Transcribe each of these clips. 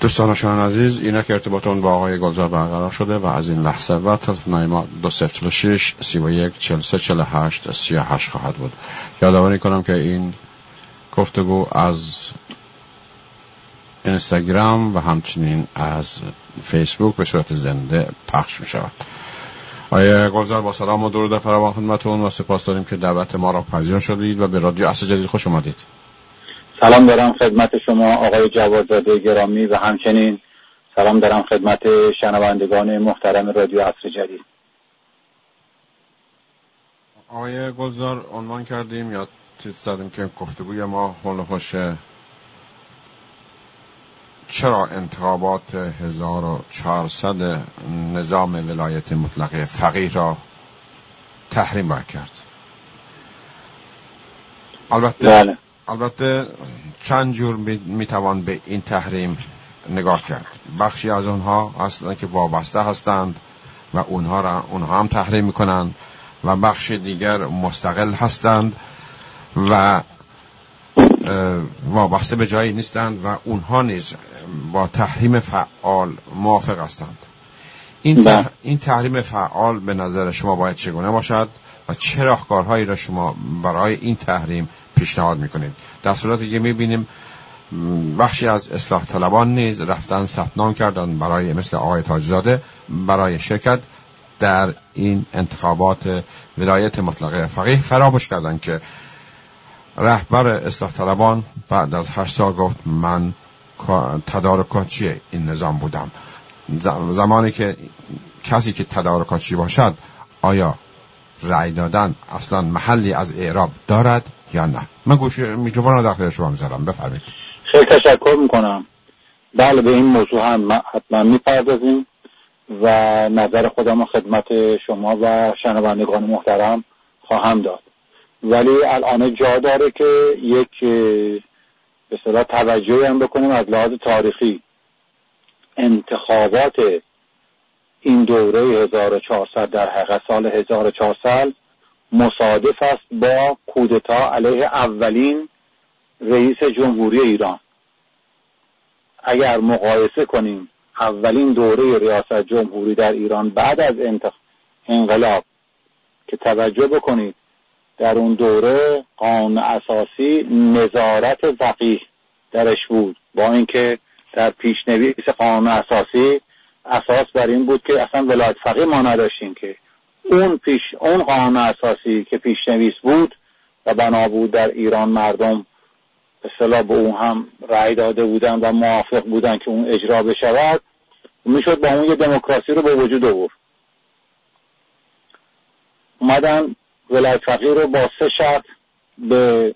دوستان شما عزیز اینا که ارتباطون با آقای گلزار برقرار شده و از این لحظه و تلفن ما دو سفت شیش سی و یک چل سه چل هشت سی هشت خواهد بود. یادآوری کنم که این گفتگو از اینستاگرام و همچنین از فیسبوک به صورت زنده پخش می شود. آیا گلزار با سلام و درود فراوان خدمتتون و سپاس داریم که دعوت ما را پذیر شدید و به رادیو اصل جدید خوش اومدید. سلام دارم خدمت شما آقای جوادزاده گرامی و همچنین سلام دارم خدمت شنوندگان محترم رادیو عصر جدید آقای گلزار عنوان کردیم یا چیز زدیم که گفتگوی ما حول چرا انتخابات 1400 نظام ولایت مطلقه فقیه را تحریم کرد البته بله. البته چند جور می‌توان به این تحریم نگاه کرد. بخشی از اونها اصلا که وابسته هستند و اونها را اونها هم تحریم می‌کنند و بخش دیگر مستقل هستند و وابسته به جایی نیستند و اونها نیز با تحریم فعال موافق هستند. این, بله. این تحریم فعال به نظر شما باید چگونه باشد؟ و چه راهکارهایی را شما برای این تحریم پیشنهاد می‌کنید؟ در صورتی که می‌بینیم بخشی از اصلاح طلبان نیز رفتن ثبت نام کردن برای مثل آقای تاجزاده برای شرکت در این انتخابات ولایت مطلقه فقیه فراموش کردند که رهبر اصلاح طلبان بعد از هشت سال گفت من تدارکاتچی این نظام بودم. زمانی که کسی که تدارکاتچی باشد آیا رأی دادن اصلا محلی از اعراب دارد یا نه؟ من گوش میکروفون رو داخل شما می‌ذارم. بفرمایید. خیلی تشکر می‌کنم. بله به این موضوع هم حتما می‌پردازیم و نظر خودم خدمت شما و شنوندگان محترم خواهم داد. ولی الان جا داره که یک به صلاح توجهی هم بکنیم از لحاظ تاریخی. انتخابات این دوره 1400 در حقیقت سال 1400 مصادف است با کودتا علیه اولین رئیس جمهوری ایران. اگر مقایسه کنیم اولین دوره ریاست جمهوری در ایران بعد از انقلاب که توجه بکنید در اون دوره قانون اساسی نظارت فقیه درش بود. با اینکه در پیشنویس قانون اساسی اساس بر این بود که اصلا ولایت فقیه ما نداشتیم که اون پیش اون قانون اساسی که پیشنویس بود و بنا بود در ایران مردم به صلاح به اون هم رأی داده بودن و موافق بودن که اون اجرا بشود می‌شد با اون یه دموکراسی رو به وجود آورد. اومدن ولایت فقیه رو با سه شرط به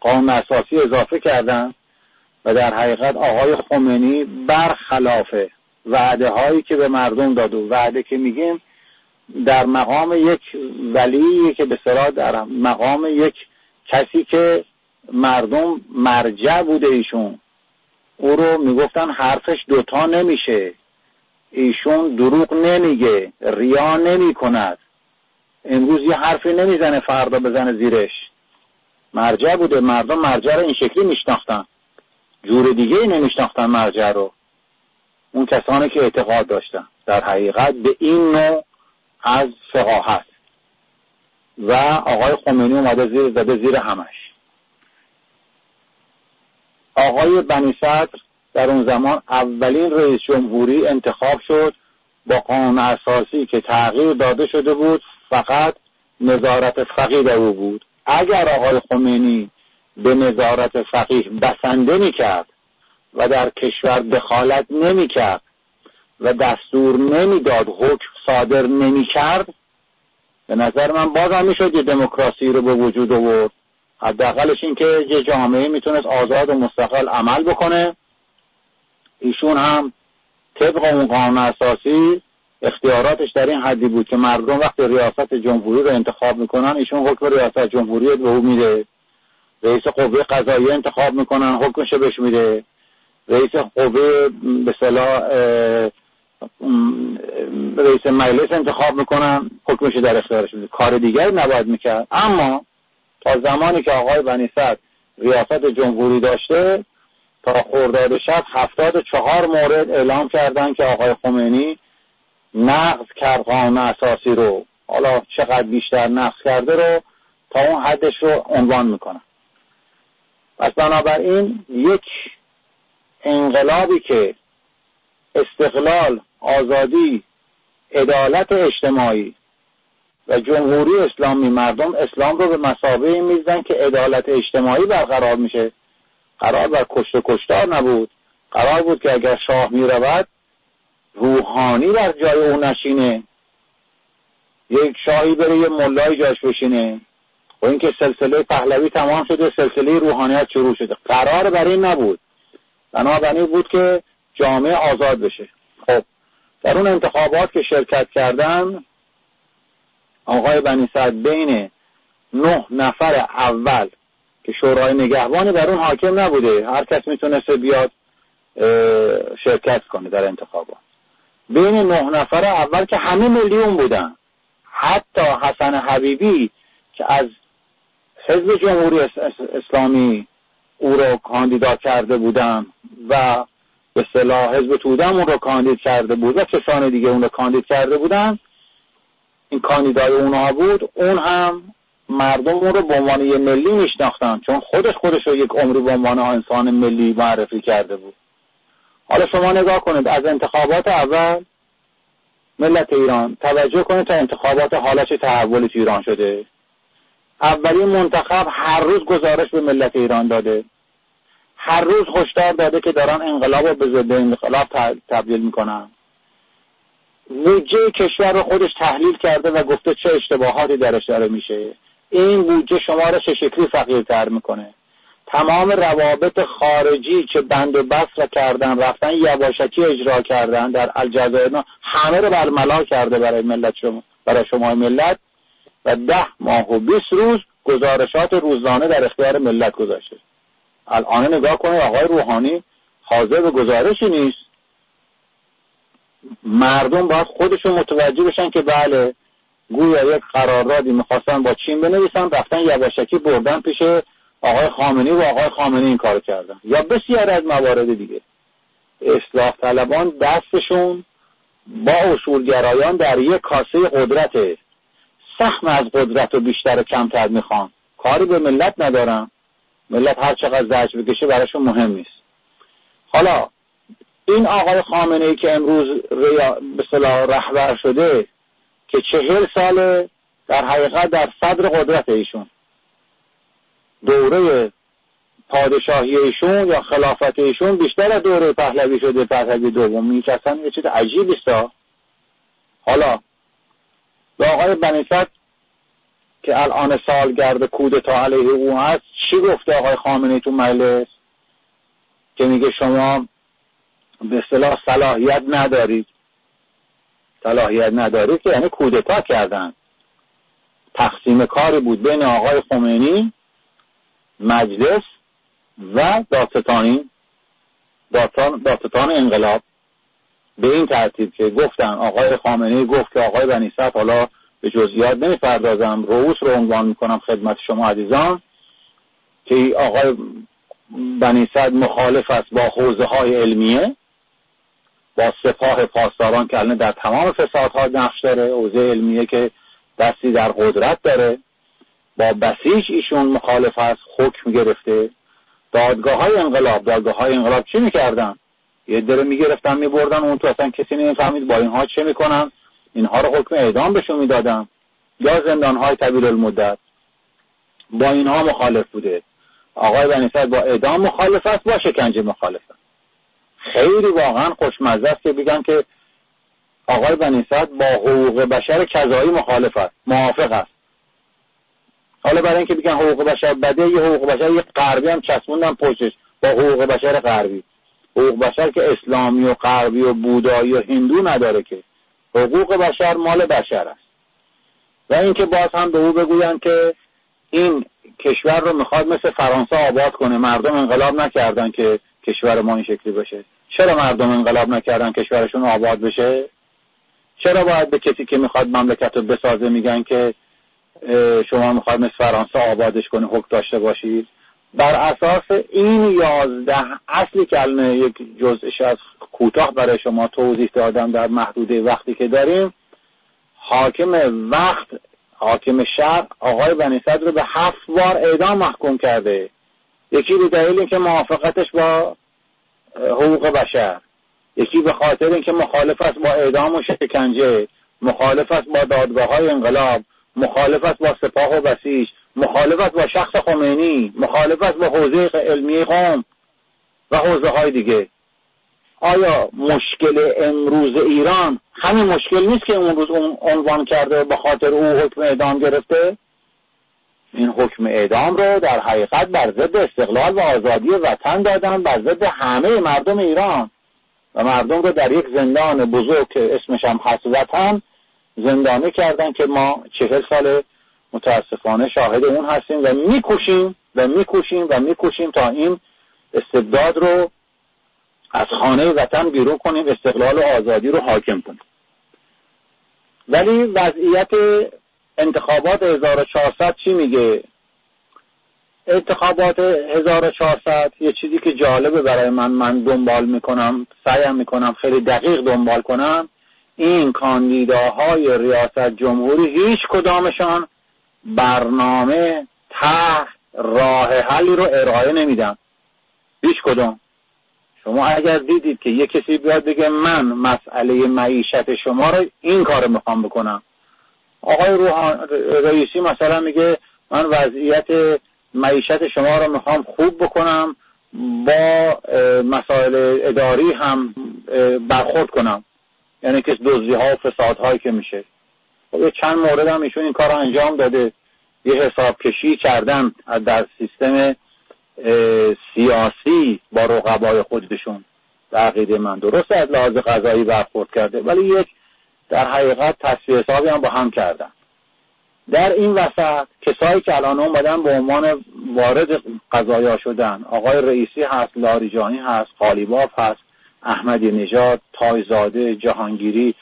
قانون اساسی اضافه کردن و در حقیقت آقای خمینی برخلاف وعده هایی که به مردم داد و وعده که میگیم در مقام یک ولی که به صلاح در مقام یک کسی که مردم مرجع بوده ایشون او رو می‌گفتن حرفش دوتا نمیشه. ایشون دروغ نمیگه ریا نمی کند امروز یه حرفی نمی‌زنه فردا بزنه زیرش. مرجع بوده مردم مرجع رو این شکلی میشناختن. جور دیگه ای نمیشناختن مرجع رو. اون کسانی که اعتقاد داشتن. در حقیقت به این نوع از فقاهت و آقای خمینی اومده زیر زده زیر همش. آقای بنی صدر در اون زمان اولین رئیس جمهوری انتخاب شد با قانون اساسی که تغییر داده شده بود فقط نظارت فقیه او بود. اگر آقای خمینی به نظارت فقیه بسنده می‌کرد و در کشور دخالت نمی‌کرد و دستور نمی‌داد حکم صادر نمی‌کرد. به نظر من بازم می‌شد یه دموکراسی رو به وجود آورد. حداقلش این که یه جامعه می‌تونست آزاد و مستقل عمل بکنه. ایشون هم طبق اون قانون اساسی اختیاراتش در این حدی بود که مردم وقتی ریاست جمهوری رو انتخاب می‌کنن ایشون حکم ریاست جمهوری به او میده. رئیس قوه قضایی انتخاب می‌کنن حکمش بهش میده. رئیس قوه به صلاح رئیس مجلس انتخاب می‌کنن حکمش در اختیارش میده کار دیگری نباید می‌کرد. اما تا زمانی که آقای بنی ریاست جمهوری داشته تا خورداد شب هفتاد چهار مورد اعلام کردن که آقای خمینی نقض کرد قانون اساسی رو. حالا چقدر بیشتر نقض کرده رو تا اون حدش رو عنوان می‌کنن پس بنابراین یک انقلابی که استقلال آزادی عدالت اجتماعی و جمهوری اسلامی مردم اسلام رو به مسابقه می‌زدن که عدالت اجتماعی برقرار میشه. قرار بر کشت و کشتار نبود. قرار بود که اگر شاه می‌رود روحانی بر جای او نشینه. یک شاهی بره یه ملای جاش بشینه. و اینکه سلسله پهلوی تمام شده سلسله روحانیت شروع شده. قرار بر این نبود. بنابراین بود که جامعه آزاد بشه. خب در اون انتخابات که شرکت کردن آقای بنی سعد بین نه نفر اول که شورای نگهبانی در اون حاکم نبوده هر کس می‌تونسته بیاد شرکت کنه در انتخابات. بین نه نفر اول که همه میلیون بودن. حتی حسن حبیبی که از حزب جمهوری اسلامی او رو کاندیدا کرده بودن و به صلاح حزب تودم اون رو کاندید کرده بود و کسان دیگه اون رو کاندید کرده بودن. این کاندیدای اونها بود. اون هم مردم اون رو به عنوان یه ملی میشناختن چون خودش خودش رو یک عمری به عنوان انسان ملی معرفی کرده بود. حالا شما نگاه کنید از انتخابات اول ملت ایران توجه کنید تا انتخابات حالا چه تحولی ایران شده. اولین منتخب هر روز گزارش به ملت ایران داده. هر روز هشدار داده که دارن انقلاب رو به ضد انقلاب تبدیل می‌کنن. بودجه کشور رو خودش تحلیل کرده و گفته چه اشتباهاتی درش داره میشه. این بودجه شما رو چه شکلی فقیرتر می‌کنه؟ تمام روابط خارجی که بند و بست کردن رفتن یواشکی اجرا کردن در الجزایر همه رو برملا کرده برای ملت شما برای شما ملت و ده ماه و بیست روز گزارشات روزانه در اختیار ملت گذاشته. الان نگاه کنید آقای روحانی حاضر به گزارشی نیست. مردم باید خودشون متوجه بشن که بله گویا یک قراردادی می‌خواستن با چین بنویسن رفتن یواشکی بردن پیش آقای خامنی و آقای خامنی این کار کردن. یا بسیار از موارد دیگه. اصلاح طلبان دستشون با اصولگرایان در یک کاسه قدرت. سهم از قدرت و بیشتر و کمتر می‌خوان. کاری به ملت ندارن. ملت هر چقدر زجر بکشه براشون مهم نیست. حالا این آقای خامنه ای که امروز به صلاح رهبر شده که چهل سال در حقیقت در صدر قدرت ایشون. دوره پادشاهی ایشون یا خلافت ایشون بیشتر از دوره پهلوی شده پهلوی دوم. این که اصلا یه چیز عجیبی حالا به آقای بنیست که الان سالگرد کودتا علیه او هست چی گفته آقای خامنه تو مجلس؟ که میگه شما به اصطلاح صلاحیت ندارید. صلاحیت ندارید که یعنی کودتا کردن. تقسیم کاری بود بین آقای خمینی مجلس و داستانی داستان انقلاب. به این ترتیب که گفتن آقای خامنه گفت که آقای بنیست حالا به جزئیات نمی‌پردازم. رؤوس رو عنوان می‌کنم خدمت شما عزیزان که آقای بنیست مخالف است با حوزه های علمیه با سپاه پاسداران که الان در تمام فسادها نقش داره حوزه علمیه که دستی در قدرت داره. با بسیج ایشون مخالف است حکم گرفته. دادگاه های انقلاب دادگاه های انقلاب چی می‌کردن؟ یه دره می‌گرفتن میبردن اون تو اصلا کسی نمی‌فهمید با اینها چه می‌کنن. اینها رو حکم اعدام بهشون می‌دادن یا زندان های طویل المدت با اینها مخالف بوده. آقای بنیصد با اعدام مخالف است با شکنجه مخالف است. خیلی واقعا خوشمزه است که بگن که آقای بنیصد با حقوق بشر کذایی مخالف است موافق است. حالا برای اینکه بگن حقوق بشر بده یه حقوق بشر یه غربی هم چسبوندن پشتش با حقوق بشر غربی. حقوق بشر که اسلامی و غربی و بودایی و هندو نداره که. حقوق بشر مال بشر است. و اینکه باز هم به او بگویند که این کشور رو می‌خواد مثل فرانسه آباد کنه. مردم انقلاب نکردن که کشور ما این شکلی بشه چرا مردم انقلاب نکردن کشورشون آباد بشه؟ چرا باید به کسی که می‌خواد مملکت رو بسازه میگن که شما می‌خواد مثل فرانسه آبادش کنه حکم داشته باشید؟ بر اساس این یازده اصلی کلمه یک جزش از کوتاه برای شما توضیح دادم در محدوده وقتی که داریم. حاکم وقت حاکم شهر آقای بنی صدر به هفت بار اعدام محکوم کرده. یکی به دلیل اینکه موافقتش با حقوق بشر یکی به خاطر اینکه مخالف است با اعدام و شکنجه مخالف است با دادگاه های انقلاب مخالف است با سپاه و بسیج. مخالف است با شخص خمینی مخالف است با حوزه علمی قوم و حوزه های دیگه. آیا مشکل امروز ایران همین مشکل نیست که اون روز عنوان کرده به خاطر او حکم اعدام گرفته؟ این حکم اعدام رو در حقیقت بر ضد استقلال و آزادی وطن دادن بر ضد همه مردم ایران. و مردم رو در یک زندان بزرگ اسمش هم هست وطن زندانه کردن که ما چهل سال متاسفانه شاهد اون هستیم و میکوشیم و میکوشیم و میکوشیم تا این استبداد رو از خانه وطن بیرون کنیم استقلال و آزادی رو حاکم کنیم. ولی وضعیت انتخابات 1400 چی میگه؟ انتخابات 1400 یه چیزی که جالبه برای من من دنبال می‌کنم سعیم می‌کنم خیلی دقیق دنبال کنم. این کاندیداهای ریاست جمهوری هیچ کدامشان برنامه ته راه حلی رو ارائه نمیدن هیچ کدام. شما اگر دیدید که یه کسی بیاد بگه من مسئله معیشت شما رو این کار می‌خوام بکنم. آقای روحان رئیسی مثلا میگه من وضعیت معیشت شما رو می‌خوام خوب بکنم با مسائل اداری هم برخورد کنم. یعنی که دوزی ها و فساد هایی که میشه. خب چند مورد هم ایشون این کار رو انجام داده. یه حساب کشی کردن در سیستم سیاسی با رقبای خودشون به عقیده من. درست از لحاظ قضایی برخورد کرده ولی یک در حقیقت تصفیه حسابی هم با هم کردن. در این وسط کسایی که الان اومدن به عنوان وارد قضایا شدن آقای رئیسی هست لاریجانی هست قالیباف هست احمدی نژاد تایزاده جهانگیری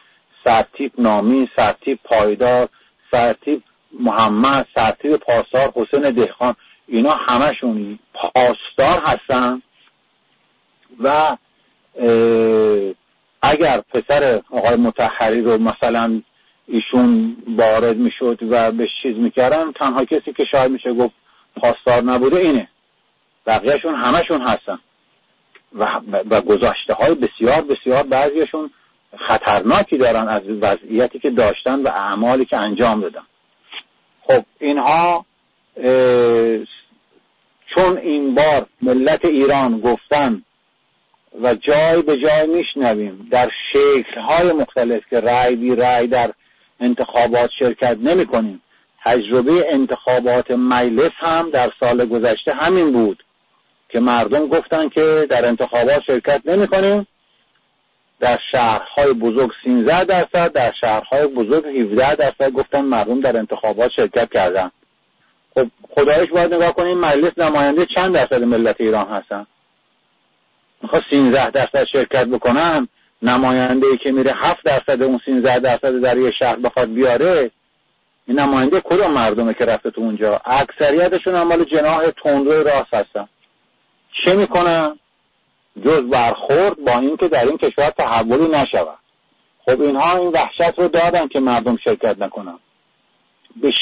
سرتیب نامی سرتیب پایدار سرتیب محمد سرتیب پاسدار حسین دهخان اینا همشون پاسدار هستن و اگر پسر آقای متحری رو مثلا ایشون وارد می‌شد و به چیز می‌کردن تنها کسی که شاید میشه گفت پاسدار نبوده اینه. بقیهشون همشون هستن. و, و گذاشته های بسیار بسیار بعضیشون خطرناکی دارن از وضعیتی که داشتن و اعمالی که انجام دادن. خب اینها چون این بار ملت ایران گفتن و جای به جای میشنویم در شکلهای مختلف که رأی بی رأی در انتخابات شرکت نمی کنیم تجربه انتخابات مجلس هم در سال گذشته همین بود که مردم گفتن که در انتخابات شرکت نمی کنیم در شهرهای بزرگ 13 درصد در شهرهای بزرگ 17 درصد. گفتن مردم در انتخابات شرکت کردن. خب خدایش باید نگاه کنیم مجلس نماینده چند درصد ملت ایران هستن؟ می‌خواد 13 درصد شرکت بکنن نماینده ای که میره 7 درصد اون 13 درصد در یه شهر بخواد بیاره این نماینده کدوم مردمه که رفته تو اونجا؟ اکثریتشون مال جناح تندروی راست هستن. چه می‌کنن؟ جز برخورد با اینکه در این کشور تحولی نشود. خب اینها این وحشت رو دادن که مردم شرکت نکنن. به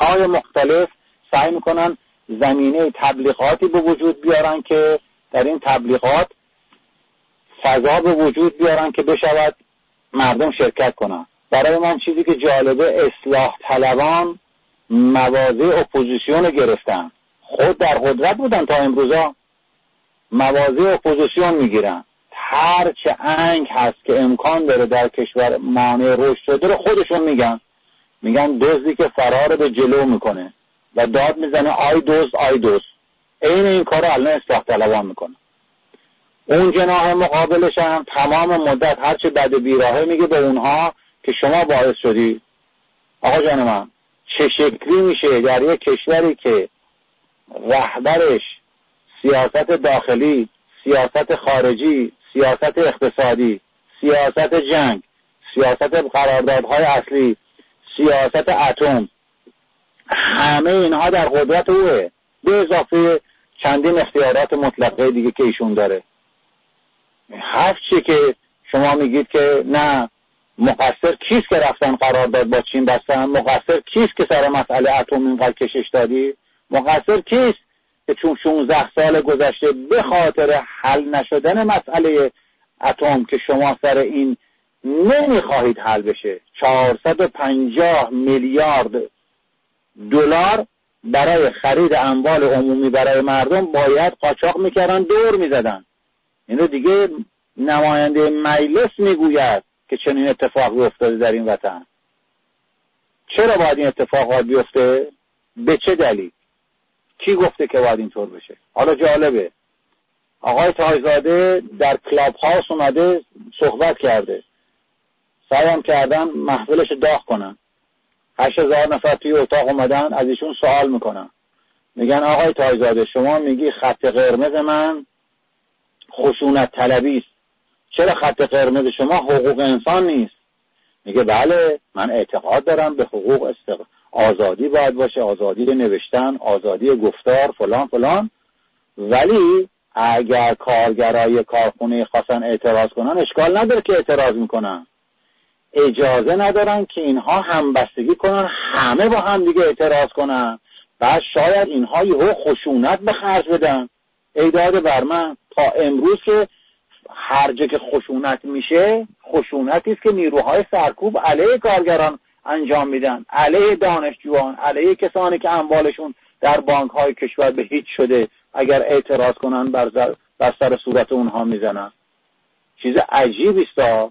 های مختلف سعی می‌کنن زمینه تبلیغاتی به وجود بیارن که در این تبلیغات فضا به وجود بیارن که بشود مردم شرکت کنن. برای من چیزی که جالبه اصلاح طلبان مواضع اپوزیسیون گرفتن. خود در قدرت بودن تا امروزا. مواضع اپوزیسیون می‌گیرن. هر چه انگ هست که امکان داره در کشور مانع رشد شده رو خودشون میگن. میگن دزدی که فرار به جلو می‌کنه و داد می‌زنه آی دوست آی دوست عین این کار رو الان اصلاح طلبان می‌کنه اون جناح مقابلش هم تمام مدت هرچه بد بیراهه میگه به اونها که شما باعث شدی. آقا جان من چه شکلی میشه در یک کشوری که رهبرش سیاست داخلی سیاست خارجی سیاست اقتصادی سیاست جنگ سیاست قراردادهای اصلی سیاست اتم. همه اینها در قدرت اوه به اضافه چندین اختیارات مطلقه دیگه که ایشون داره. هر چی که شما میگید که نه مقصر کیست که رفتن قرار داد با چین بستن؟ مقصر کیست که سر مسئله اتم اینقدر کشش دادی؟ مقصر کیست؟ که چون 16 سال گذشته به خاطر حل نشدن مسئله اتم که شما سر این نمی‌خواهید حل بشه. 450 میلیارد دلار برای خرید اموال عمومی برای مردم باید قاچاق می‌کردن دور می‌زدن. اینو دیگه نماینده مجلس می‌گوید که چنین اتفاقی افتاده در این وطن. چرا باید این اتفاقات بیفته؟ به چه دلیل؟ کی گفته که باید اینطور بشه؟ حالا جالبه. آقای تایزاده در کلاب هاوس اومده صحبت کرده. سعیم کردن محفلش داغ کنن. هشت هزار نفر توی اتاق اومدن از ایشون سوال می‌کنن. میگن آقای تایزاده شما میگی خط قرمز من خشونت طلبی است. چرا خط قرمز شما حقوق انسان نیست؟ میگه بله من اعتقاد دارم به حقوق استق... آزادی باید باشه آزادی نوشتن آزادی گفتار فلان فلان. ولی اگر کارگرای کارخونه خواستن اعتراض کنن اشکال نداره که اعتراض می‌کنن. اجازه ندارن که اینها همبستگی کنن همه با هم دیگه اعتراض کنن. بعد شاید اینها یهو خشونت به خرج بدن. ایداد بر من تا امروز که هر جا که خشونت میشه خشونتی است که نیروهای سرکوب علیه کارگران انجام میدن. علیه دانشجویان علیه کسانی که اموالشون در بانک های کشور به هیچ شده اگر اعتراض کنن بر, بر سر صورت اونها می‌زنن. چیز عجیبی است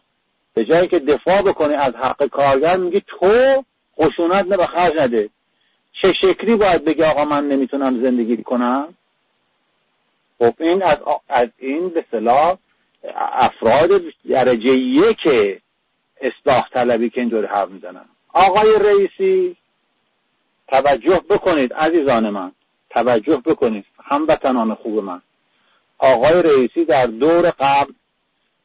به جایی که دفاع بکنی از حق کارگر میگی تو خشونت نه به خرج نده. چه شکلی باید بگی آقا من نمی‌تونم زندگی کنم؟ خب این از, از این به صلاح افراد درجه یک اصلاح طلبی که اینجوری حرف می‌زنن. آقای رئیسی توجه بکنید عزیزان من توجه بکنید هموطنان خوب من. آقای رئیسی در دور قبل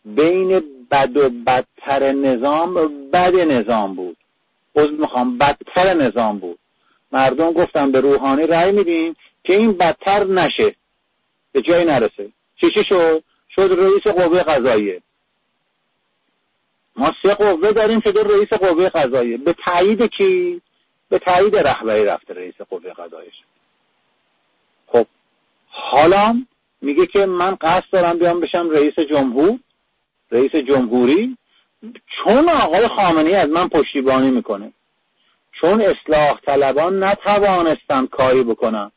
بین بد و بدتر نظام بد نظام بود. از می‌خوام بدتر نظام بود. مردم گفتن به روحانی رأی میدیم که این بدتر نشه. به جایی نرسه. چی چی شد؟ شد رئیس قوه قضاییه. ما سه قوه داریم شده رئیس قوه قضاییه. به تایید کی؟ به تایید رهبری رفته رئیس قوه قضاییش. خب حالا میگه که من قصد دارم بیام بشم رئیس جمهور رئیس جمهوری. چون آقای خامنی از من پشتیبانی می‌کنه. چون اصلاح طلبان نتوانستند کاری بکنن.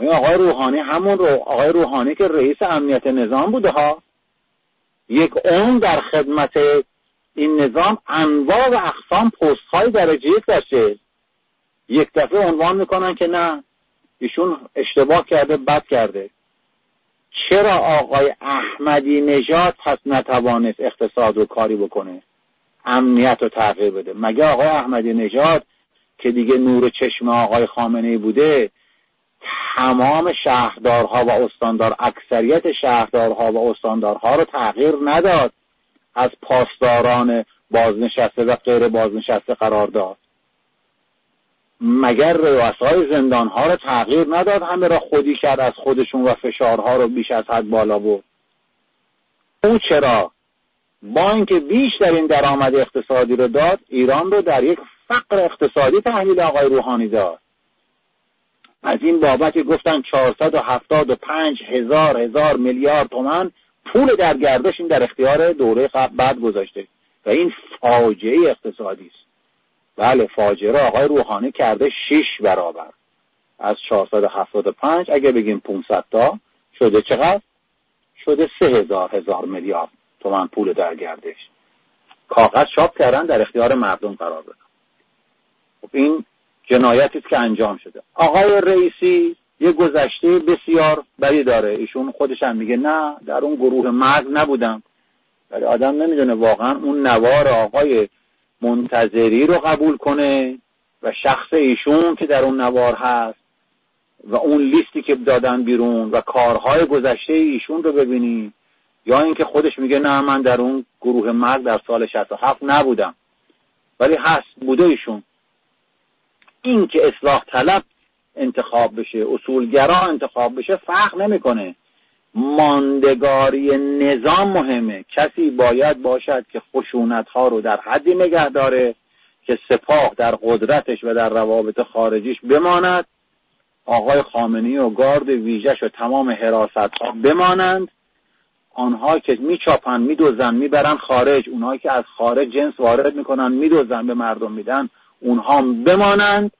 این آقای روحانی همون رو آقای روحانی که رئیس امنیت نظام بوده ها. یک اون در خدمت این نظام انواع و اقسام پست های درجه یک داشته. یک دفعه عنوان می‌کنن که نه ایشون اشتباه کرده بد کرده. چرا آقای احمدی نژاد پس نتوانست اقتصاد رو کاری بکنه؟ امنیت رو تغییر بده. مگه آقای احمدی نژاد که دیگه نور چشم آقای خامنه بوده تمام شهردارها و استاندار اکثریت شهردارها و استاندارها رو تغییر نداد. از پاسداران بازنشسته و غیر بازنشسته قرار داد. مگر رؤسای زندان ها رو تغییر نداد؟ همه را خودی کرد از خودشون و فشارها رو بیش از حد بالا بود او چرا؟ با اینکه بیشترین درآمد اقتصادی رو داد ایران رو در یک فقر اقتصادی تحویل آقای روحانی داد. از این بابت گفتن 475 هزار هزار میلیارد تومن پول در گردش این در اختیار دوره بعد گذاشته. و این فاجعه اقتصادی است. بله فاجعه را آقای روحانی کرده 6 برابر. از 475 اگه بگیم 500 تا شده چقدر؟ شده 3000 هزار میلیارد تومن پول در گردش. کاغذ چاپ کردن در اختیار مردم قرار بدن خب این جنایتی است که انجام شده. آقای رئیسی یه گذشته بسیار بدی داره. ایشون خودش هم میگه نه در اون گروه مرد نبودم. ولی آدم نمی‌دونه واقعا اون نوار آقای منتظری رو قبول کنه و شخص ایشون که در اون نوار هست و اون لیستی که دادن بیرون و کارهای گذشته ایشون رو ببینی. یا اینکه خودش میگه نه من در اون گروه مرد در سال 67 نبودم. ولی هست بوده ایشون. این که اصلاح طلب انتخاب بشه اصولگرا انتخاب بشه فرق نمی‌کنه. ماندگاری نظام مهمه. کسی باید باشد که خشونت ها رو در حدی نگه داره که سپاه در قدرتش و در روابط خارجیش بماند آقای خامنی و گارد ویژش و تمام حراست ها بمانند. آنها که میچاپن میدوزن می‌برن خارج. اونهایی که از خارج جنس وارد می‌کنن میدوزن به مردم میدن. اونها بمانند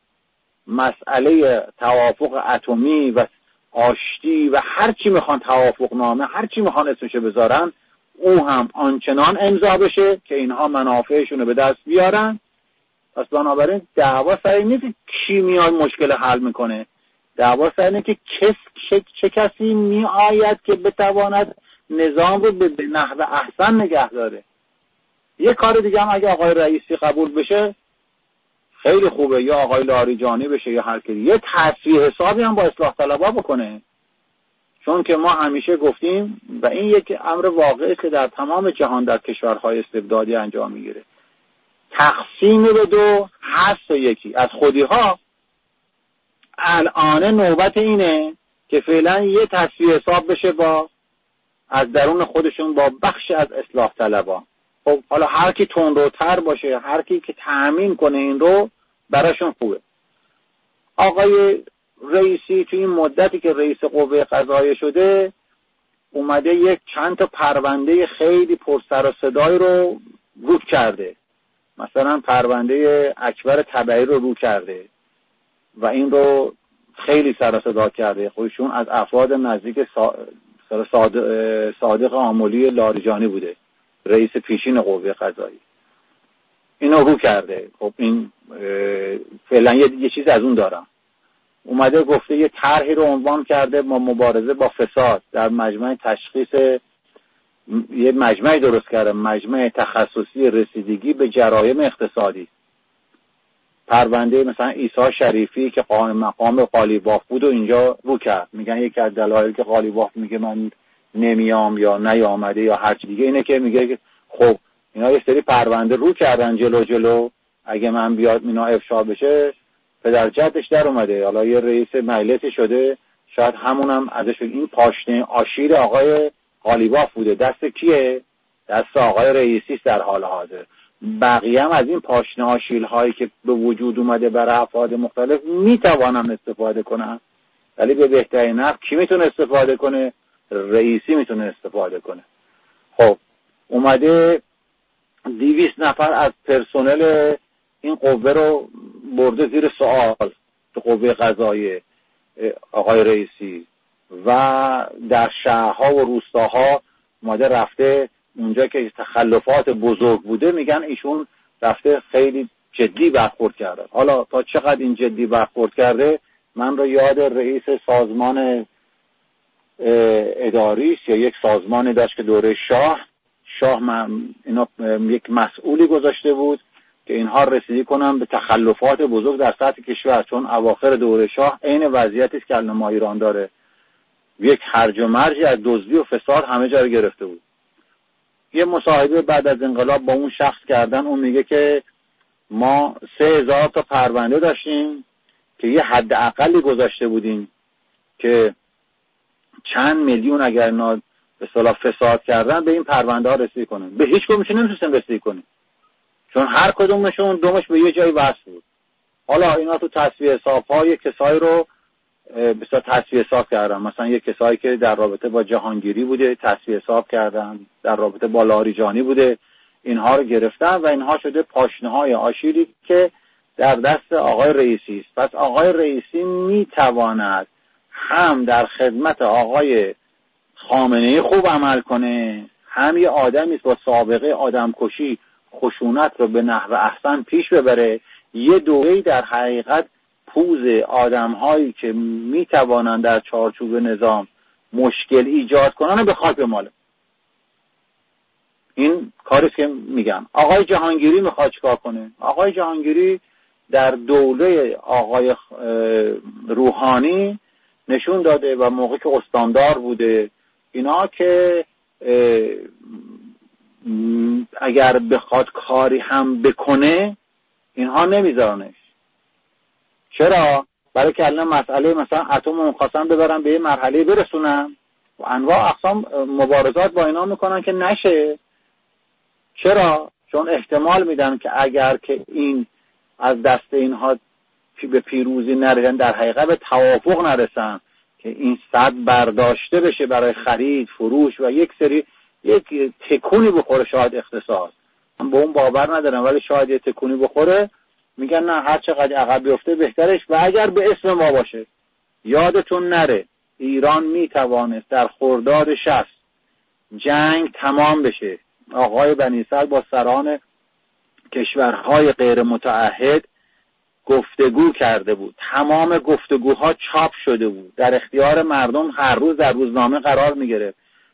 مسئله توافق اتمی و آشتی و هر چی می‌خوان توافق نامه هر چی می‌خوان اسمشو بذارن او هم آنچنان امضا بشه که اینها منافعشون رو به دست بیارن. پس بنابراین دعوا سر نیست کی میاد مشکل حل می‌کنه. دعوا سر اینه که کس چه, چه کسی میآید که بتواند نظام رو به نحو احسن نگه داره. یه کار دیگه هم اگه آقای رئیسی قبول بشه خیلی خوبه. یا آقای لاریجانی بشه یا هر کی. یه تصفیه حسابی هم با اصلاح طلبا بکنه. چون که ما همیشه گفتیم و این یک امر واقعی که در تمام جهان در کشورهای استبدادی انجام می‌گیره. تقسیم به دو هست و یکی. از خودی ها الان نوبت اینه که فعلا یه تصفیه حساب بشه با از درون خودشون با بخش از اصلاح طلبان. خب حالا هر کی تندروتر باشه هر کی که تأمین کنه این رو براشون خوبه. آقای رئیسی تو این مدتی که رئیس قوه قضاییه شده اومده یک چند تا پرونده خیلی پرسر و صدای رو رو کرده. مثلا پرونده اکبر طبعی رو رو کرده و این رو خیلی سر صدا کرده. خودشون از افراد نزدیک صادق آمولی لاریجانی بوده. رئیس پیشین قوه قضایی. اینو رو کرده. خب این فعلا یه, یه چیز از اون دارم. اومده گفته یه طرحی رو عنوان کرده ما مبارزه با فساد در مجمع تشخیص یه مجمعی درست کرده مجمع تخصصی رسیدگی به جرایم اقتصادی. پرونده مثلا ایسا شریفی که قائم مقام قالیباف بود و اینجا رو کرد. میگن یکی از دلایل که قالیباف میگه من نمیام یا نیامده یا هر دیگه. اینه که میگه خب اینا یه سری پرونده رو کردن جلو جلو. اگه من بیاد اینا افشا بشه پدر جدش در اومده. حالا یه رئیس مجلسی شده. شاید همونم ازش این پاشنه آشیر آقای قالیباف بوده. دست کیه؟ دست آقای رئیسی در حال حاضر. بقیه هم از این پاشنه آشیل هایی که به وجود اومده برای افراد مختلف می‌توانم استفاده کنم ولی به بهترین نفت کی می‌تونه استفاده کنه؟ رئیسی می‌تونه استفاده کنه. خب اومده دیویست نفر از پرسنل این قوه رو برده زیر سوال تو قوه قضایی آقای رئیسی. و در شهرها و روستاها اومده رفته اونجا که تخلفات بزرگ بوده میگن ایشون رفته خیلی جدی برخورد کرده. حالا تا چقدر این جدی برخورد کرده من رو یاد رئیس سازمان اداریست یا یک سازمانی داشت که دوره شاه شاه من اینا یک مسئولی گذاشته بود که اینها رسیدی کنن به تخلفات بزرگ در سطح کشور چون اواخر دوره شاه عین وضعیتی است که ما ایران داره. یک هرج و مرجی از دزدی و فساد همه جا رو گرفته بود. یه مصاحبه بعد از انقلاب با اون شخص کردن اون میگه که ما سه هزار تا پرونده داشتیم که یه حد اقلی گذاشته بودیم که چند میلیون اگر اینا به صلاح فساد کردن به این پرونده ها رسیدی کنن. به هیچ کدومشون نمی‌تونستن رسیدی کنیم چون هر کدومشون دومش به یه جایی وصل بود. حالا اینا تو تصویه حساب ها یه کسایی رو بسیار تصویه حساب کردن. مثلا یه کسایی که در رابطه با جهانگیری بوده تصویه حساب کردن. در رابطه با لاریجانی بوده. اینها رو گرفتن و اینها شده پاشنه های آشیری که در دست آقای رئیسی است. پس آقای رئیسی می‌تواند هم در خدمت آقای خامنه خوب عمل کنه هم یه آدمی با سابقه آدمکشی خشونت رو به نحو احسن پیش ببره. یه دوره در حقیقت پوز آدم هایی که می‌توانند در چارچوب نظام مشکل ایجاد کنن به خاک بماله. این کاری که میگم. آقای جهانگیری می‌خواد چیکار کنه؟ آقای جهانگیری در دوله آقای روحانی نشون داده و موقع که استاندار بوده. اینا که اگر بخواد کاری هم بکنه اینها نمیذارنش. چرا؟ برای که الان مسئله مثلا اتم رو خواستن ببرن به یه مرحله برسونن و انواع اقسام مبارزات با اینا می‌کنن که نشه. چرا؟ چون احتمال میدن که اگر که این از دست اینها به پیروزی نرسن در حقیقت به توافق نرسن که این صد برداشته بشه برای خرید فروش و یک سری یک تکونی بخوره شاید اقتصاد. من به اون باور ندارم ولی شاید یه تکونی بخوره. میگن نه هر چقدر عقب بیفته بهترش. و اگر به اسم ما باشه یادتون نره ایران می‌توانست در خرداد شست جنگ تمام بشه. آقای بنی با سران کشورهای غیر متعهد گفتگو کرده بود. تمام گفتگوها چاپ شده بود. در اختیار مردم هر روز در روزنامه قرار می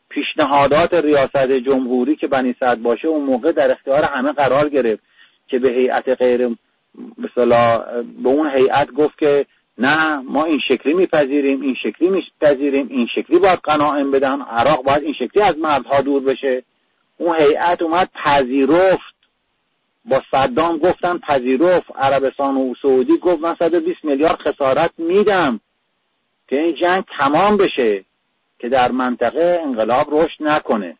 پیشنهادات ریاست جمهوری که بنی باشه اون موقع در اختیار همه قرار گرفت که به هیئت غیر مثلا به اون هیئت گفت که نه ما این شکلی میپذیریم این شکلی میپذیریم این شکلی باید قناعم بدن عراق باید این شکلی از مردها دور بشه. اون هیئت اومد پذیرفت. با صدام گفتن پذیرفت. عربستان و سعودی گفت من 120 میلیارد خسارت میدم که این جنگ تمام بشه که در منطقه انقلاب رشد نکنه.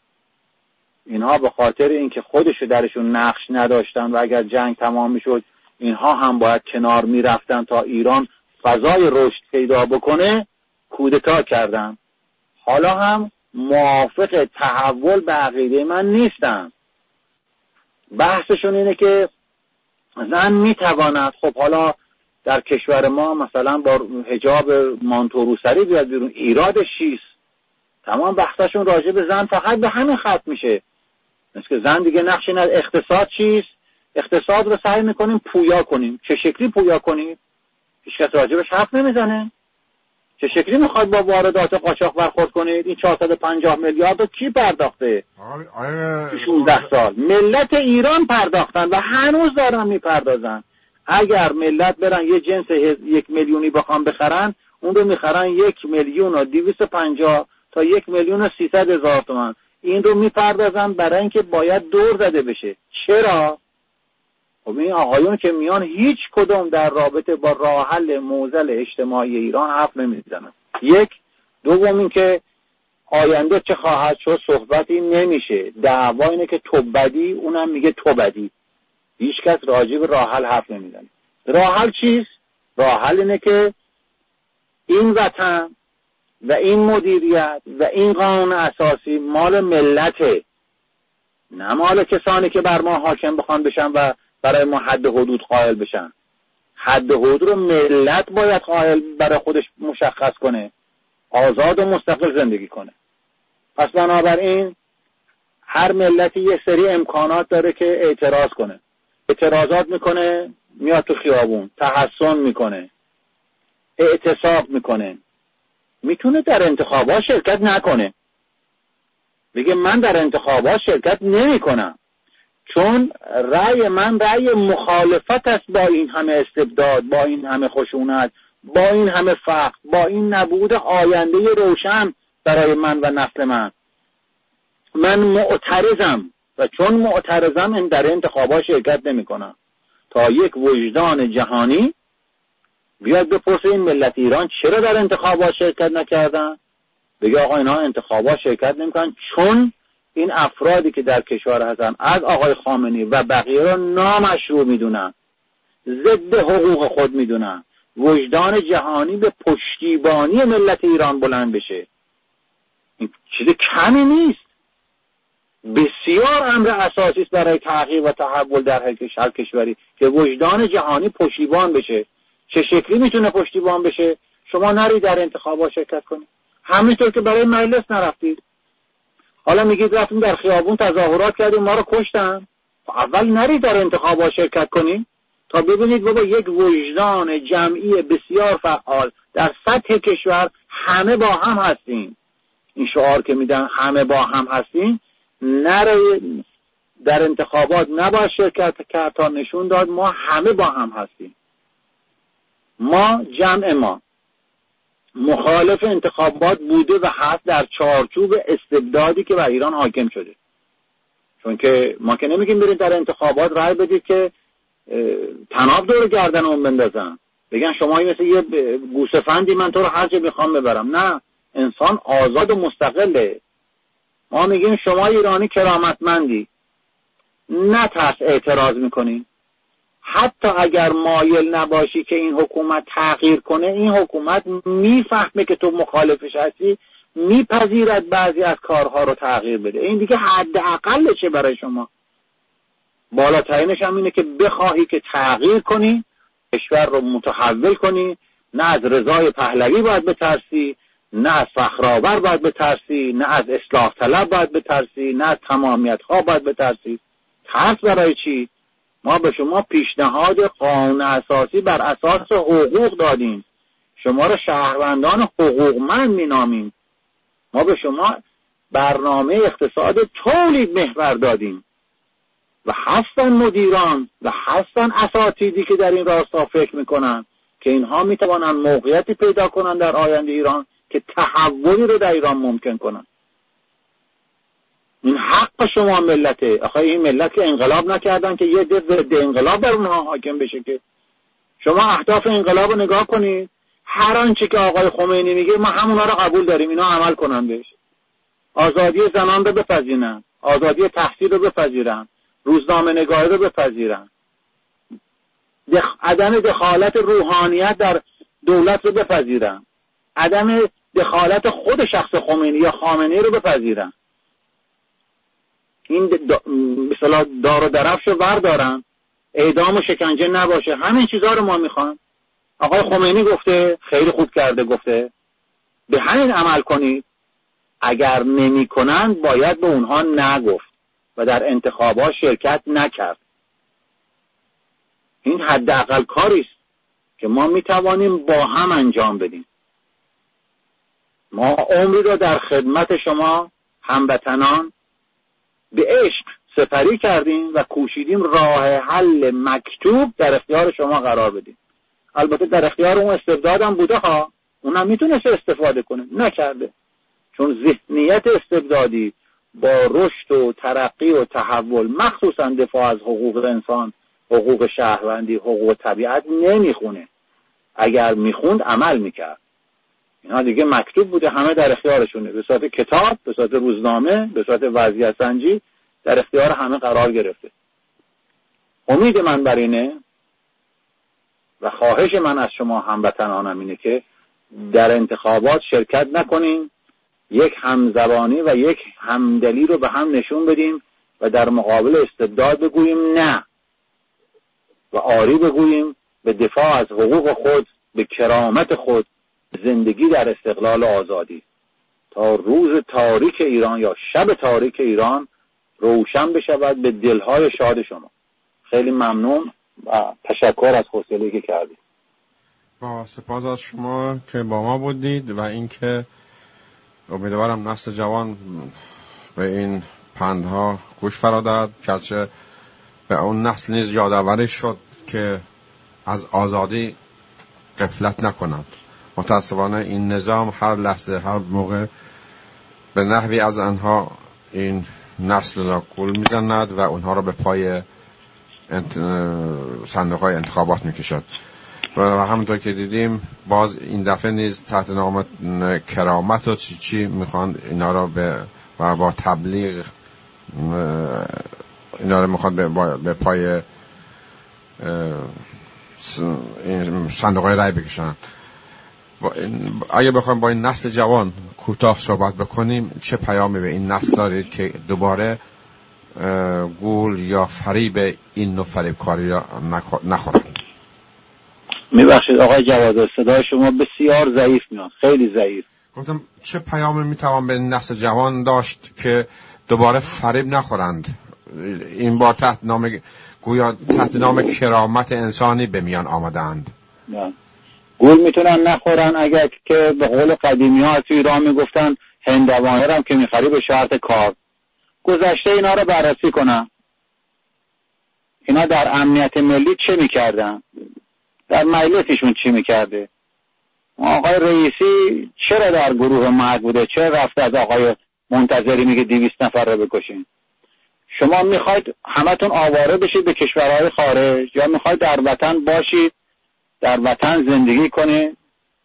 اینها به خاطر اینکه خودشو درشون نقش نداشتن و اگر جنگ تمام می‌شد اینها هم باید کنار می‌رفتن تا ایران فضای رشد پیدا بکنه کودتا کردن. حالا هم موافق تحول به عقیده من نیستن بحثشون اینه که زن می‌تواند خب حالا در کشور ما مثلا با هجاب مانتو روسری بیاد بیرون ایرادش چیست تمام بحثشون راجع به زن فقط به همین خط میشه. مثل که زن دیگه نقشی ند اقتصاد چیست؟ اقتصاد رو سعی می‌کنیم پویا کنیم. چه شکلی پویا کنیم؟ هیچکس راجبش حرف نمی‌زنه. چه شکلی می‌خواد با واردات قاچاق برخورد کنید؟ این 450 میلیارد رو کی پرداخته؟ 16 سال. ملت ایران پرداختن و هنوز دارن می‌پردازن. اگر ملت برن یه جنس یک میلیونی بخوام بخرن اون رو می‌خرن یک میلیون و دیویست پنجاه تا یک میلیون و سیصد هزار تومن این رو می‌پردازن برای اینکه باید دور زده بشه. چرا؟ خب این آقایون که میان هیچ کدوم در رابطه با راه حل موزل اجتماعی ایران حرف نمی‌زنن. یک. دوم اینکه آینده چه خواهد شد صحبتی نمیشه. دعوا اینه که تو بدی اونم میگه تو بدی. هیچ کس راجع به راه حل حرف نمی‌زنه. راه حل چیست؟ راه حل اینه که این وطن و این مدیریت و این قانون اساسی مال ملته. نه مال کسانی که بر ما حاکم بخوان بشن و برای ما حد حدود قائل بشن. حد حدود رو ملت باید قائل برای خودش مشخص کنه. آزاد و مستقل زندگی کنه. پس بنابراین هر ملتی یه سری امکانات داره که اعتراض کنه. اعتراضات می‌کنه میاد تو خیابون تحسن می‌کنه اعتصاب می‌کنه. می‌تونه در انتخابات شرکت نکنه. بگه من در انتخابات شرکت نمی‌کنم. چون رأی من رأی مخالفت است با این همه استبداد با این همه خشونت با این همه فقر با این نبود آینده روشن برای من و نسل من. من معترضم و چون معترضم در انتخابات شرکت نمی کنم تا یک وجدان جهانی بیاد بپرسه این ملت ایران چرا در انتخابات شرکت نکردن؟ بگه آقا اینها انتخابات شرکت نمی‌کنن چون این افرادی که در کشور هستن از آقای خامنی و بقیه را نامشروع می‌دونن ضد حقوق خود می‌دونن. وجدان جهانی به پشتیبانی ملت ایران بلند بشه. این چیز کمی نیست. بسیار امر اساسی است برای تغییر و تحول در هر کشوری که وجدان جهانی پشتیبان بشه. چه شکلی می‌تونه پشتیبان بشه؟ شما نرید در انتخابات شرکت کنید همینطور که برای مجلس نرفتید. حالا میگید رفتیم در خیابون تظاهرات کردیم ما رو کشتن. اول نرید در انتخابات شرکت کنیم تا ببینید بابا یک وجدان جمعی بسیار فعال در سطح کشور همه با هم هستیم. این شعار که میدن همه با هم هستیم نره در انتخابات نباید شرکت کرد تا نشون داد ما همه با هم هستیم. ما جمع ما. مخالف انتخابات بوده و هست در چارچوب استبدادی که بر ایران حاکم شده. چون که ما که نمیگیم برید در انتخابات رای بدید که تناب دور گردن اون بندازن. بگن شما مثل یه گوسفندی من تو رو هر می‌خوام ببرم. نه انسان آزاد و مستقله. ما میگیم شما ایرانی کرامتمندی. نه ترس اعتراض می‌کنی حتی اگر مایل نباشی که این حکومت تغییر کنه این حکومت می‌فهمه که تو مخالفش هستی میپذیرد بعضی از کارها رو تغییر بده. این دیگه حداقلشه برای شما؟ بالاترینش هم اینه که بخواهی که تغییر کنی کشور رو متحول کنی نه از رضای پهلوی باید بترسی نه از فخرآور باید بترسی نه از اصلاح طلب باید بترسی نه از تمامیت ها باید بترسی. ترس برای چی؟ ما به شما پیشنهاد قانون اساسی بر اساس حقوق دادیم. شما را شهروندان حقوقمند مینامیم. ما به شما برنامه اقتصاد تولید محور دادیم. و هستن مدیران و هستن اساتیدی که در این راستا فکر می‌کنن که اینها می‌توانند موقعیتی پیدا کنن در آینده ایران که تحولی رو در ایران ممکن کنن این حق شما ملته آخه این ملت که انقلاب نکردن که یه ضد انقلاب بر اونها حاکم بشه که. شما اهداف انقلاب رو نگاه کنید. هر آنچه که آقای خمینی میگه ما همونا رو قبول داریم اینا عمل کنن بهش آزادی زنان رو بپذیرن. آزادی تحصیل رو بپذیرن. روزنامه نگاری رو بپذیرن. دخ... عدم دخالت روحانیت در دولت رو بپذیرن. عدم دخالت خود شخص خمینی یا خامنه رو بپذیرن. این مثلا دار و درفش رو بردارن. اعدام و شکنجه نباشه. همین چیزها رو ما می‌خوان آقای خمینی گفته خیلی خوب کرده گفته. به همین عمل کنید. اگر نمی‌کنن باید به اونها نگفت و در انتخابات شرکت نکرد. این حداقل کاری است که ما می‌توانیم با هم انجام بدیم. ما عمری را در خدمت شما هموطنان به عشق سپری کردیم و کوشیدیم راه حل مکتوب در اختیار شما قرار بدیم. البته در اختیار اون استبدادم بوده ها. اونم می‌تونست استفاده کنه. نکرده. چون ذهنیت استبدادی با رشد و ترقی و تحول مخصوصا دفاع از حقوق انسان حقوق شهروندی حقوق طبیعت نمی‌خونه. اگر می‌خوند عمل می‌کرد. اینا دیگه مکتوب بوده همه در اختیارشونه. به صورت کتاب به صورت روزنامه به صورت وضعیت سنجی در اختیار همه قرار گرفته. امید من بر اینه و خواهش من از شما هموطنانم اینه که در انتخابات شرکت نکنیم یک همزبانی و یک همدلی رو به هم نشون بدیم و در مقابل استبداد بگوییم نه و آری بگوییم به دفاع از حقوق خود به کرامت خود زندگی در استقلال آزادی. تا روز تاریک ایران یا شب تاریک ایران روشن بشود به دلهای شاد شما. خیلی ممنون و تشکر از حوصله که کردید. با سپاس از شما که با ما بودید و اینکه امیدوارم نسل جوان به این پندها گوش فرادد گرچه به اون نسل نیز یادآوری شد که از آزادی قفلت نکنند متاسفانه این نظام هر لحظه هر موقع به نحوی از آنها این نسل را گل می‌زند و اونها را به پای انت... صندوق های انتخابات می‌کشد. و همونطور که دیدیم باز این دفعه نیز تحت نام کرامت و چی چی می‌خوان اینا را به و با تبلیغ اینا را می‌خواد به, پای صندوق های رای بکشن اگه بخوایم با این نسل جوان کوتاه صحبت بکنیم چه پیامی به این نسل دارید که دوباره گول یا فریب این نوع فریب کاری را نخورن؟ میبخشید آقای جواد صدای شما بسیار ضعیف میاد خیلی ضعیف. گفتم چه پیامی می‌توان به نسل جوان داشت که دوباره فریب نخورند؟ این بار تحت نام گویا تحت نام کرامت انسانی به میان آمدند گول می‌تونن نخورن. اگر که به قول قدیمی ها از ایران می‌گفتن هندوانه هم که می‌خری به شرط کار. گذشته اینا رو بررسی کنن. اینا در امنیت ملی چه می‌کردن؟ در مجلسشون چی می‌کرده؟ آقای رئیسی چرا در گروه مرگ بوده؟ چرا رفته از آقای منتظری میگه دیویست نفر رو بکشین؟ شما می‌خواید همتون آواره بشید به کشورهای خارج یا می‌خواید در وطن باشید؟ در وطن زندگی کنیم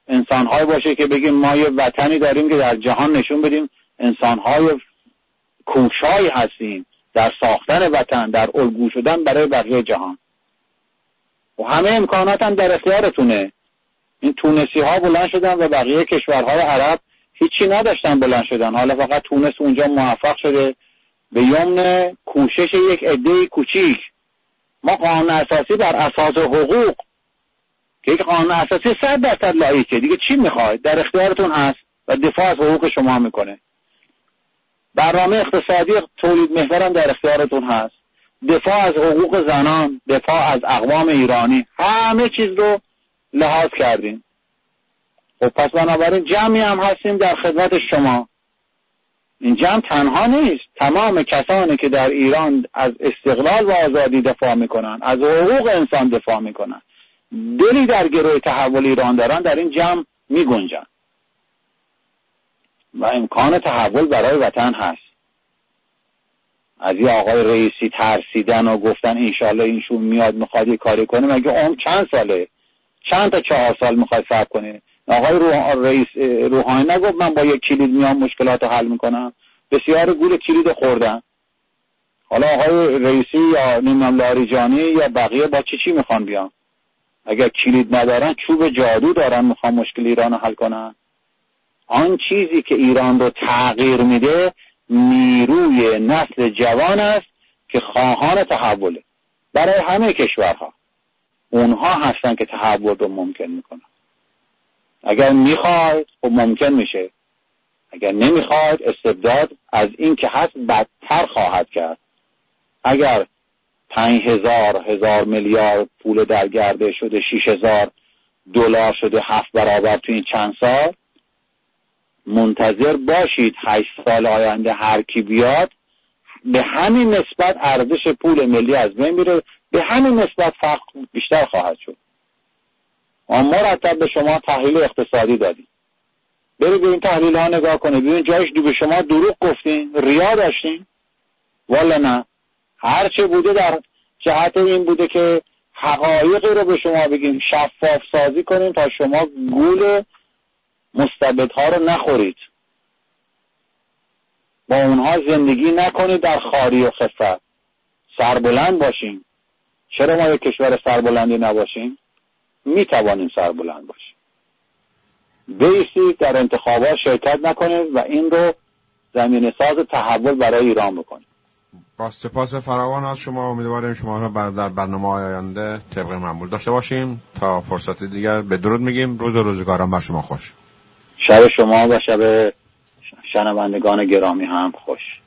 انسانهایی باشه که بگیم ما یه وطنی داریم که در جهان نشون بدیم. انسانهای کوشایی هستیم در ساختن وطن در الگو شدن برای بقیه جهان. و همه امکانات هم در اختیارتونه. این تونسی ها بلند شدن و بقیه کشورهای عرب هیچی نداشتن بلند شدن. حالا فقط تونس اونجا موفق شده. به یمن کوشش یک عده کوچیک. ما قانون اساسی بر اساس حقوق که یک قانون اساسی صد درصد لایکه. دیگه چی می‌خواید در اختیارتون هست و دفاع از حقوق شما می‌کنه. برنامه اقتصادی تولید محورم در اختیارتون هست. دفاع از حقوق زنان دفاع از اقوام ایرانی همه چیز رو لحاظ کردیم خب پس بنابراین جمعی هم هستیم در خدمت شما. این جمع تنها نیست. تمام کسانی که در ایران از استقلال و آزادی دفاع می‌کنن از حقوق انسان دفاع می‌کنن. دلی در گروه تحول ایران دارن در این جمع میگنجن. و امکان تحول برای وطن هست. از یه آقای رئیسی ترسیدن و گفتن انشالله اینشون میاد می‌خواد یه کاری کنه مگه اون چند ساله؟ چند تا چهار سال می‌خواد صبر کنه؟ آقای رئیس روحانی نگفت من با یک کلید میام مشکلات رو حل می‌کنم؟ بسیار گول کلید خوردن. حالا آقای رئیسی یا نمی‌دونم لاریجانی یا بقیه با چی چی می‌خوان بیان؟ اگر کلید ندارن چوب جادو دارن می‌خوان مشکل ایران رو حل کنن. آن چیزی که ایران رو تغییر میده نیروی نسل جوان است که خواهان تحوله. برای همه کشورها. اونها هستن که تحول رو ممکن می‌کنن. اگر می‌خواید خب ممکن میشه. اگر نمی‌خواید استبداد از این که هست بدتر خواهد کرد. اگر پنج هزار هزار میلیارد پول در گرده شده شیش هزار دلار شده هفت برابر تو این چند سال. منتظر باشید هشت سال آینده هر کی بیاد به همین نسبت ارزش پول ملی از بین میره. به همین نسبت فقر بیشتر خواهد شد. ما مرتب به شما تحلیل اقتصادی دادیم. برید به این تحلیل ها نگاه کنید. ببین جایش به شما دروغ گفتین ریا داشتین. والا نه. هرچه بوده در جهت این بوده که حقایقی رو به شما بگیم شفاف سازی کنیم تا شما گول مستبدها رو نخورید. با اونها زندگی نکنید در خاری و خفت. سربلند باشیم چرا ما یک کشور سربلندی نباشیم؟ می توانیم سربلند باشیم. بیستید در انتخابات شرکت نکنید و این رو زمین ساز تحول برای ایران بکنید. با سپاس فراوان از شما. امیدواریم شما رو در برنامه آینده طبق معمول داشته باشیم. تا فرصت دیگر به درود میگیم. روز روزگاران بر شما خوش. شب شما و شب شنوندگان گرامی هم خوش.